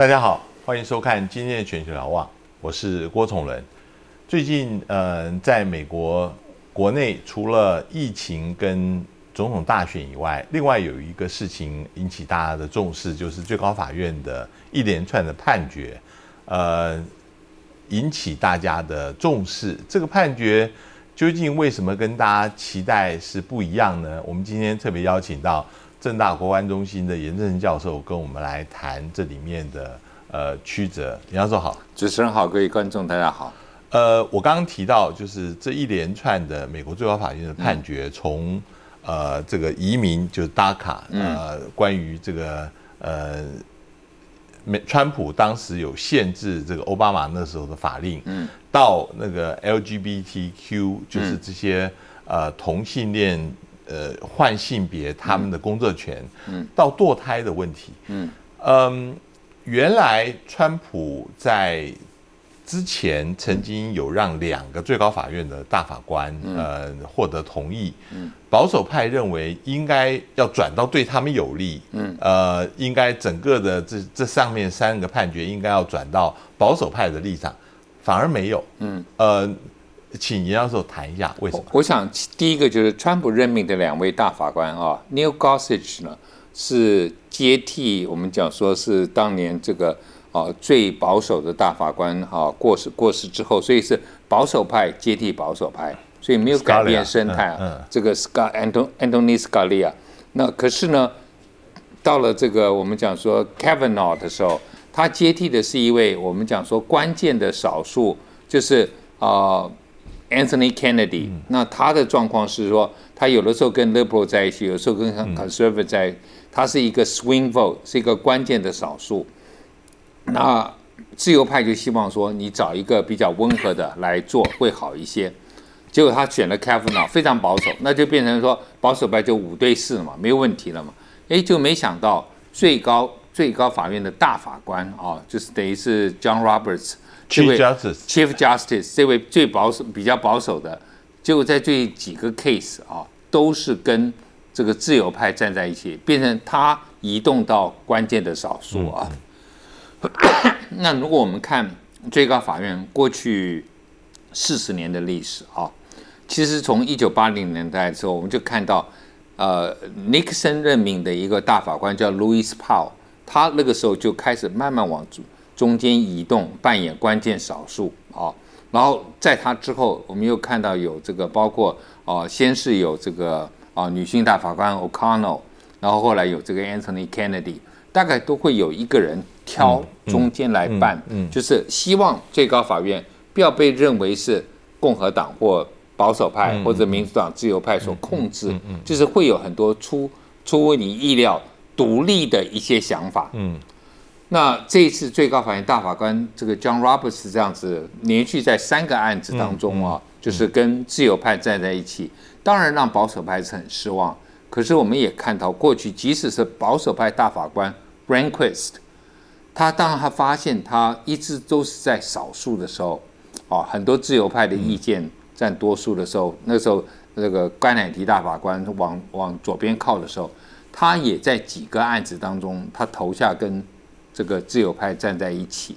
大家好，欢迎收看今天的全球瞭望，我是郭崇伦。最近，呃，在美国国内，除了疫情跟总统大选以外，另外有一个事情引起大家的重视，就是最高法院的一连串的判决，呃，引起大家的重视。这个判决究竟为什么跟大家期待是不一样呢？我们今天特别邀请到。正大国关中心的严正成教授跟我们来谈这里面的呃曲折。杨教授好，主持人好，各位观众大家好。呃，我刚刚提到就是这一连串的美国最高法院的判决，从呃这个移民就是 DACA，呃关于这个呃美川普当时有限制这个奥巴马那时候的法令，嗯，到那个 LGBTQ 就是这些呃同性恋。呃，换性别他们的工作权，嗯，到堕胎的问题，嗯。嗯，原来川普在之前曾经有让两个最高法院的大法官，呃，获得同意，嗯，保守派认为应该要转到对他们有利，嗯，呃，应该整个的这这上面三个判决应该要转到保守派的立场，反而没有，嗯，呃。请严教授谈一下为什么？我想第一个就是川普任命的两位大法官啊，Neil Gorsuch 呢是接替我们讲说是当年这个啊最保守的大法官啊过世过世之后，所以是保守派接替保守派，所以没有改变生态啊。这个 Scar Anton Anthony Scalia，那可是呢，到了这个我们讲说 Kavanaugh 的时候，他接替的是一位我们讲说关键的少数，就是啊。Anthony Kennedy，那他的状况是说，他有的时候跟 Liberal 在一起，有时候跟 Conservative 在一起，他是一个 swing vote，是一个关键的少数。那自由派就希望说，你找一个比较温和的来做会好一些。结果他选了 Kavanaugh，非常保守，那就变成说保守派就五对四了嘛，没有问题了嘛。哎，就没想到最高最高法院的大法官啊，就是等于是 John Roberts。Chief Justice Chief Justice 这位最保守、比较保守的，结果在这几个 case 啊，都是跟这个自由派站在一起，变成他移动到关键的少数啊。那如果我们看最高法院过去四十年的历史啊，其实从一九八零年代之后，我们就看到，呃尼克森任命的一个大法官叫 Louis Powell，他那个时候就开始慢慢往。中间移动扮演关键少数啊，然后在他之后，我们又看到有这个包括啊，先是有这个啊女性大法官 O'Connell，然后后来有这个 Anthony Kennedy，大概都会有一个人挑中间来办，就是希望最高法院不要被认为是共和党或保守派或者民主党自由派所控制，就是会有很多出出乎你意料独立的一些想法。嗯。那这一次最高法院大法官这个 John Roberts 这样子连续在三个案子当中啊，就是跟自由派站在一起，当然让保守派是很失望。可是我们也看到，过去即使是保守派大法官 Rehnquist，他当他发现他一直都是在少数的时候，啊，很多自由派的意见占多数的时候，那时候那个甘乃迪大法官往往左边靠的时候，他也在几个案子当中，他投下跟。这个自由派站在一起，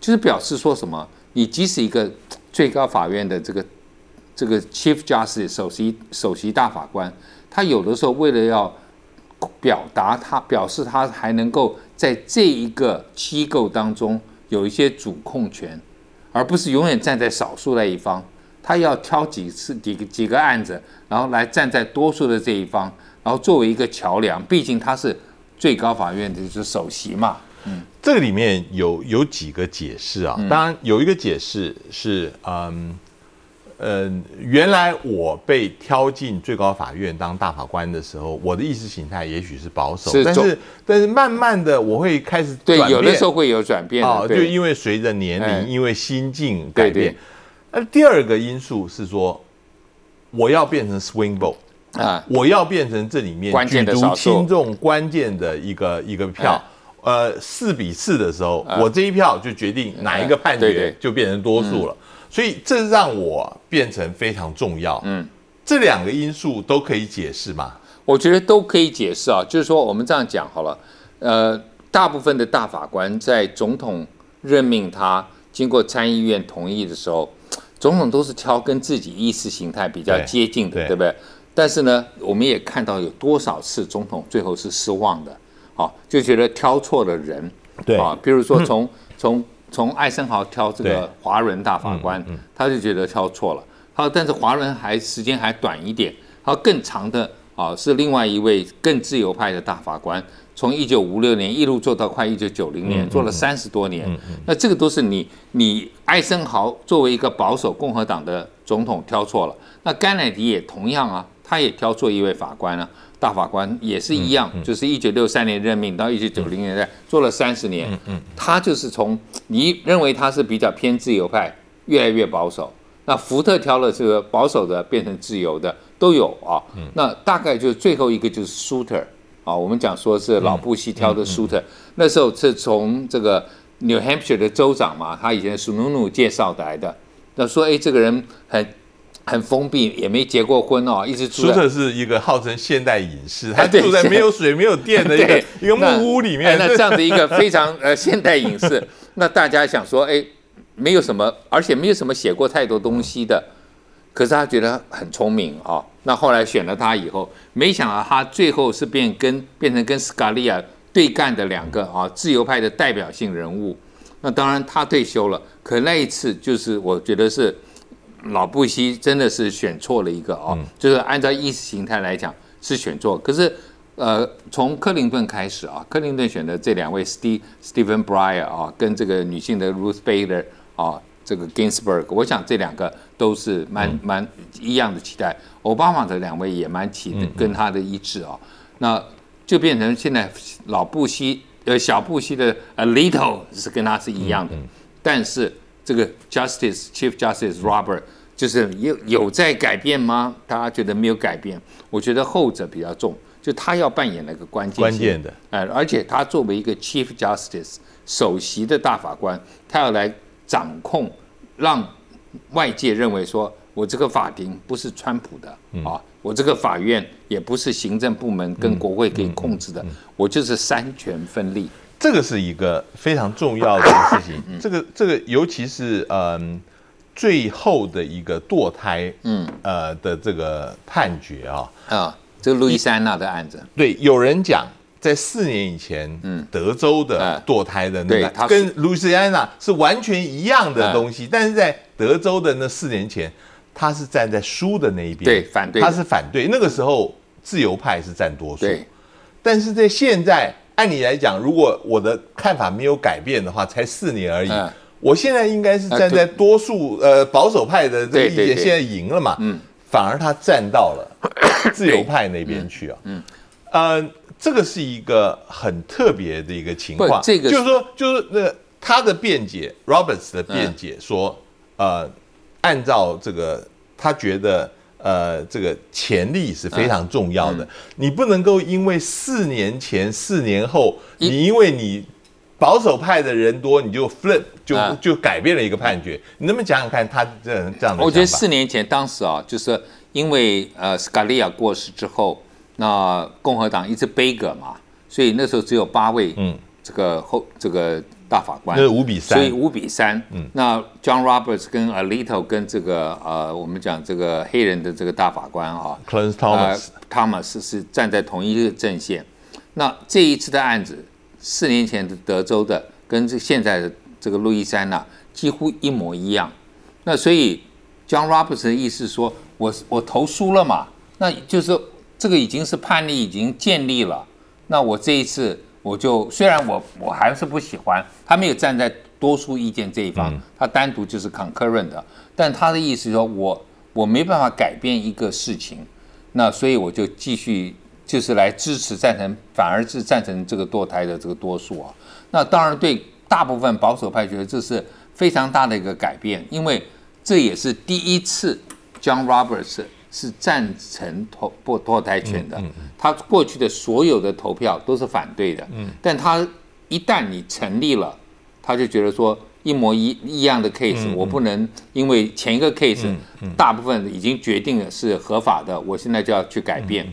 就是表示说什么？你即使一个最高法院的这个这个 Chief Justice 首席首席大法官，他有的时候为了要表达他表示他还能够在这一个机构当中有一些主控权，而不是永远站在少数那一方，他要挑几次几个几个案子，然后来站在多数的这一方，然后作为一个桥梁。毕竟他是最高法院的就是首席嘛。嗯，这个里面有有几个解释啊。当然有一个解释是，嗯，呃，原来我被挑进最高法院当大法官的时候，我的意识形态也许是保守，但是但是慢慢的我会开始对，有的时候会有转变啊，就因为随着年龄，因为心境改变。那第二个因素是说，我要变成 swing vote 啊，我要变成这里面举足轻重关键的一个一个票。呃，四比四的时候，我这一票就决定哪一个判决就变成多数了，所以这让我变成非常重要。嗯，这两个因素都可以解释吗？我觉得都可以解释啊，就是说我们这样讲好了。呃，大部分的大法官在总统任命他，经过参议院同意的时候，总统都是挑跟自己意识形态比较接近的，对对不对？但是呢，我们也看到有多少次总统最后是失望的，啊，就觉得挑错了人，对。啊，比如说从从从艾森豪挑这个华伦大法官，他就觉得挑错了。他说，但是华伦还时间还短一点，他说更长的啊是另外一位更自由派的大法官，从一九五六年一路做到快一九九零年，做了三十多年。那这个都是你你艾森豪作为一个保守共和党的总统挑错了，那甘乃迪也同样啊，他也挑错一位法官啊。大法官也是一样，就是一九六三年任命到一九九零年代做了三十年，他就是从你认为他是比较偏自由派，越来越保守。那福特挑了这个保守的变成自由的都有啊。那大概就是最后一个就是 Shooter 啊，我们讲说是老布希挑的 Shooter，那时候是从这个 New Hampshire 的州长嘛，他以前是努努介绍来的。那说哎，这个人很很封闭，也没结过婚哦，一直住在是一个号称现代隐士，他住在没有水、没有电的一个一个木屋里面哎。那这样的一个非常呃现代隐士，那大家想说，哎，没有什么，而且没有什么写过太多东西的，可是他觉得很聪明啊、哦。那后来选了他以后，没想到他最后是变跟变成跟斯卡利亚对干的两个啊自由派的代表性人物。那当然他退休了，可那一次就是我觉得是老布希真的是选错了一个哦，就是按照意识形态来讲是选错，可是呃，从克林顿开始啊，克林顿选的这两位 Steve Stephen Breyer 啊，跟这个女性的 Ruth Bader 啊，这个 Ginsburg，我想这两个都是蛮蛮一样的期待。奥巴马的两位也蛮期的，跟他的一致啊，那就变成现在老布希呃小布希的 A Little 是跟他是一样的，但是这个 Justice Chief Justice Robert 就是有有在改变吗？大家觉得没有改变，我觉得后者比较重，就他要扮演那个关键性关键的，哎，而且他作为一个 Chief Justice 首席的大法官，他要来掌控，让外界认为说我这个法庭不是川普的、啊，我这个法院也不是行政部门跟国会可以控制的，我就是三权分立。这个是一个非常重要的事情。这个这个，尤其是嗯，最后的一个堕胎，嗯。呃的这个判决啊，啊，这个路易斯安那的案子，对，有人讲。在四年以前，嗯，德州的哎堕胎的那个跟路易斯安那是完全一样的东西，但是在德州的那四年前，他是站在输的那一边，对反对他是反对。那个时候自由派是占多数，对，但是在现在，按理来讲，如果我的看法没有改变的话，才四年而已。嗯。我现在应该是站在多数呃保守派的这个意见，现在赢了嘛，嗯，反而他站到了 自由派那边去啊，嗯，呃，这个是一个很特别的一个情况，不这个就是说，就是那他的辩解，Roberts 的辩解说，呃，按照这个，他觉得。呃，这个潜力是非常重要的。你不能够因为四年前、四年后，你因为你保守派的人多，你就 flip 就啊就改变了一个判决。你能不能讲讲看他这样这样的我觉得四年前当时啊，就是因为呃斯卡利亚过世之后，那共和党一直背戈嘛，所以那时候只有八位，嗯，这个后这个大法官，那五比三所以五比三。嗯，那 John Roberts 跟 Alito 跟这个呃，我们讲这个黑人的这个大法官啊 Clarence 呃 Thomas，Thomas 是站在同一个阵线。那这一次的案子，四年前的德州的跟这现在的这个路易斯安那几乎一模一样。那所以 John Roberts 的意思说，我我投输了嘛，那就是这个已经是判例已经建立了。那我这一次我就虽然我我还是不喜欢，他没有站在多数意见这一方，他单独就是 concurrent 的，但他的意思是说我我没办法改变一个事情，那所以我就继续就是来支持赞成，反而是赞成这个堕胎的这个多数啊。那当然对大部分保守派觉得这是非常大的一个改变，因为这也是第一次 John Roberts 是赞成投不堕胎权的，他过去的所有的投票都是反对的，但他一旦你成立了，他就觉得说一模一一样的 case，、我不能因为前一个 case、大部分已经决定了是合法的，我现在就要去改变。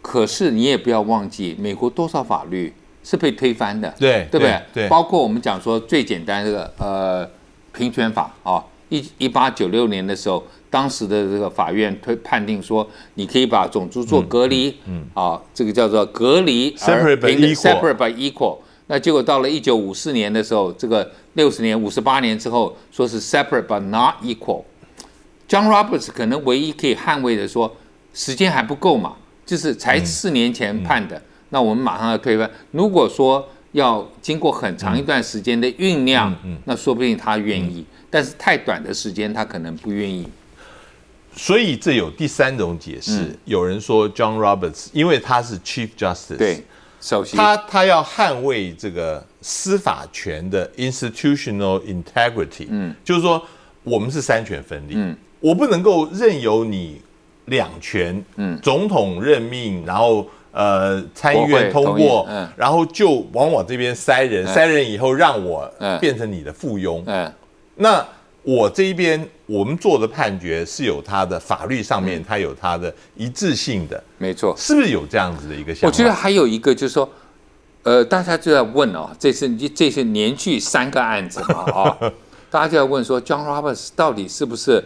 可是你也不要忘记，美国多少法律是被推翻的，对对不对？对包括我们讲说最简单这个呃平权法啊，一一八九六年的时候，当时的这个法院推判定说，你可以把种族做隔离，嗯啊，这个叫做隔离 Separate but equal separate by equal。那结果到了一九五四年的时候，这个六十年、五十八年之后，说是 separate but not equal。John Roberts 可能唯一可以捍卫的说，时间还不够嘛，就是才四年前判的，那我们马上要推翻。如果说要经过很长一段时间的酝酿，那说不定他愿意，但是太短的时间他可能不愿意。所以这有第三种解释，有人说 John Roberts 因为他是 Chief Justice，对，首席。他他要捍卫这个司法权的 institutional integrity，嗯，就是说我们是三权分立，嗯，我不能够任由你两权，嗯，总统任命，然后呃参议院通过嗯，然后就往我这边塞人，塞人以后让我嗯。变成你的附庸，嗯，那我这一边我们做的判决是有它的法律上嗯。面，它有它的一致性的，没错。是不是有这样子的一个想法？我觉得还有一个就是说，呃，大家就在问哦，这是这是连续三个案子嘛啊、大家就在问说，John Roberts 到底是不是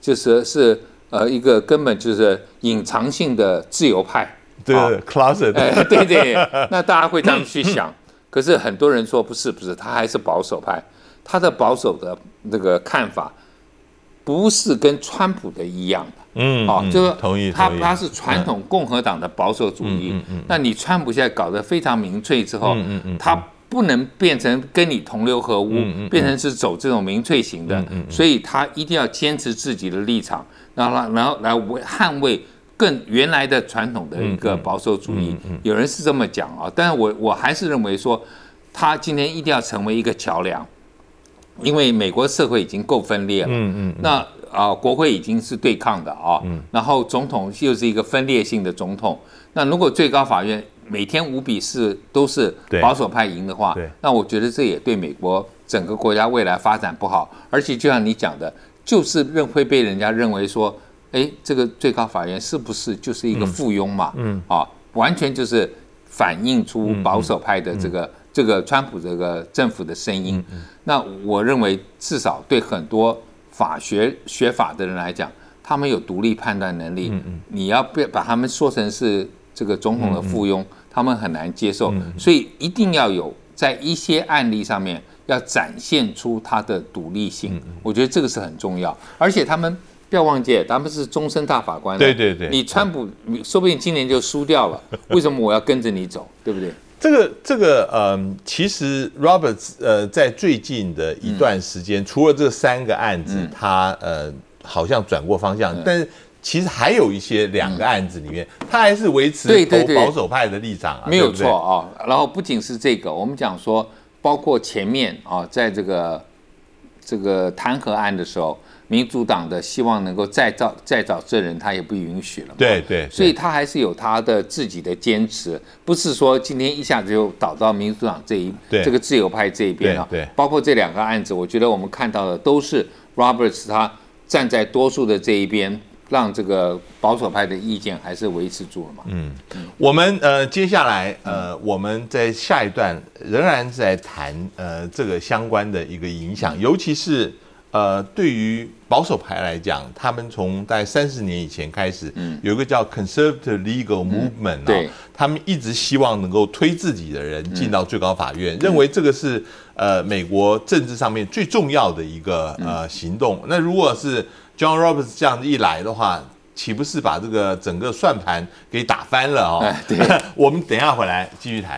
就是是呃一个根本就是隐藏性的自由派？对啊 closet，哎，对对，那大家会这样去想。可是很多人说不是不是，他还是保守派，他的保守的这个看法不是跟川普的一样的。嗯，啊，嗯就是同意，他他是传统共和党的保守主义。那你川普现在搞得非常民粹之后，他不能变成跟你同流合污，变成是走这种民粹型的，所以他一定要坚持自己的立场，然后然后来维捍卫更原来的传统的一个保守主义。有人是这么讲啊，但是我我还是认为说，他今天一定要成为一个桥梁。因为美国社会已经够分裂了，嗯嗯，那啊、国会已经是对抗的啊，嗯，然后总统又是一个分裂性的总统，那如果最高法院每天五比四都是保守派赢的话，那我觉得这也对美国整个国家未来发展不好，而且就像你讲的，就是认会被人家认为说，哎，这个最高法院是不是就是一个附庸嘛？嗯，啊，完全就是反映出保守派的这个、这个川普这个政府的声音。那我认为至少对很多法学学法的人来讲，他们有独立判断能力。你要被把他们说成是这个总统的附庸，他们很难接受。所以一定要有在一些案例上面要展现出他的独立性。我觉得这个是很重要，而且他们。不要忘记，他们是终身大法官。对对对你川普你说不定今年就输掉了，为什么我要跟着你走？对不对？这个这个嗯，其实 Roberts 呃，在最近的一段时间，除了这三个案子，嗯他呃好像转过方向，但是其实还有一些两个案子里面，他还是维持对保守派的立场啊，没有错啊。然后不仅是这个，我们讲说，包括前面啊，在这个这个弹劾案的时候，民主党的希望能够再找再找证人，他也不允许了嘛。对对，所以他还是有他的自己的坚持，不是说今天一下子就倒到民主党这一对这个自由派这一边啊。对对包括这两个案子，我觉得我们看到的都是 Roberts 他站在多数的这一边，让这个保守派的意见还是维持住了嘛。嗯，我们呃接下来呃我们在下一段仍然在谈呃这个相关的一个影响，尤其是呃对于保守派来讲，他们从大概三十年以前开始，有一个叫 conservative legal movement 啊、对他们一直希望能够推自己的人进到最高法院，认为这个是呃美国政治上面最重要的一个呃行动。那如果是 John Roberts 这样一来的话，岂不是把这个整个算盘给打翻了哦？哎对 我们等一下回来继续谈。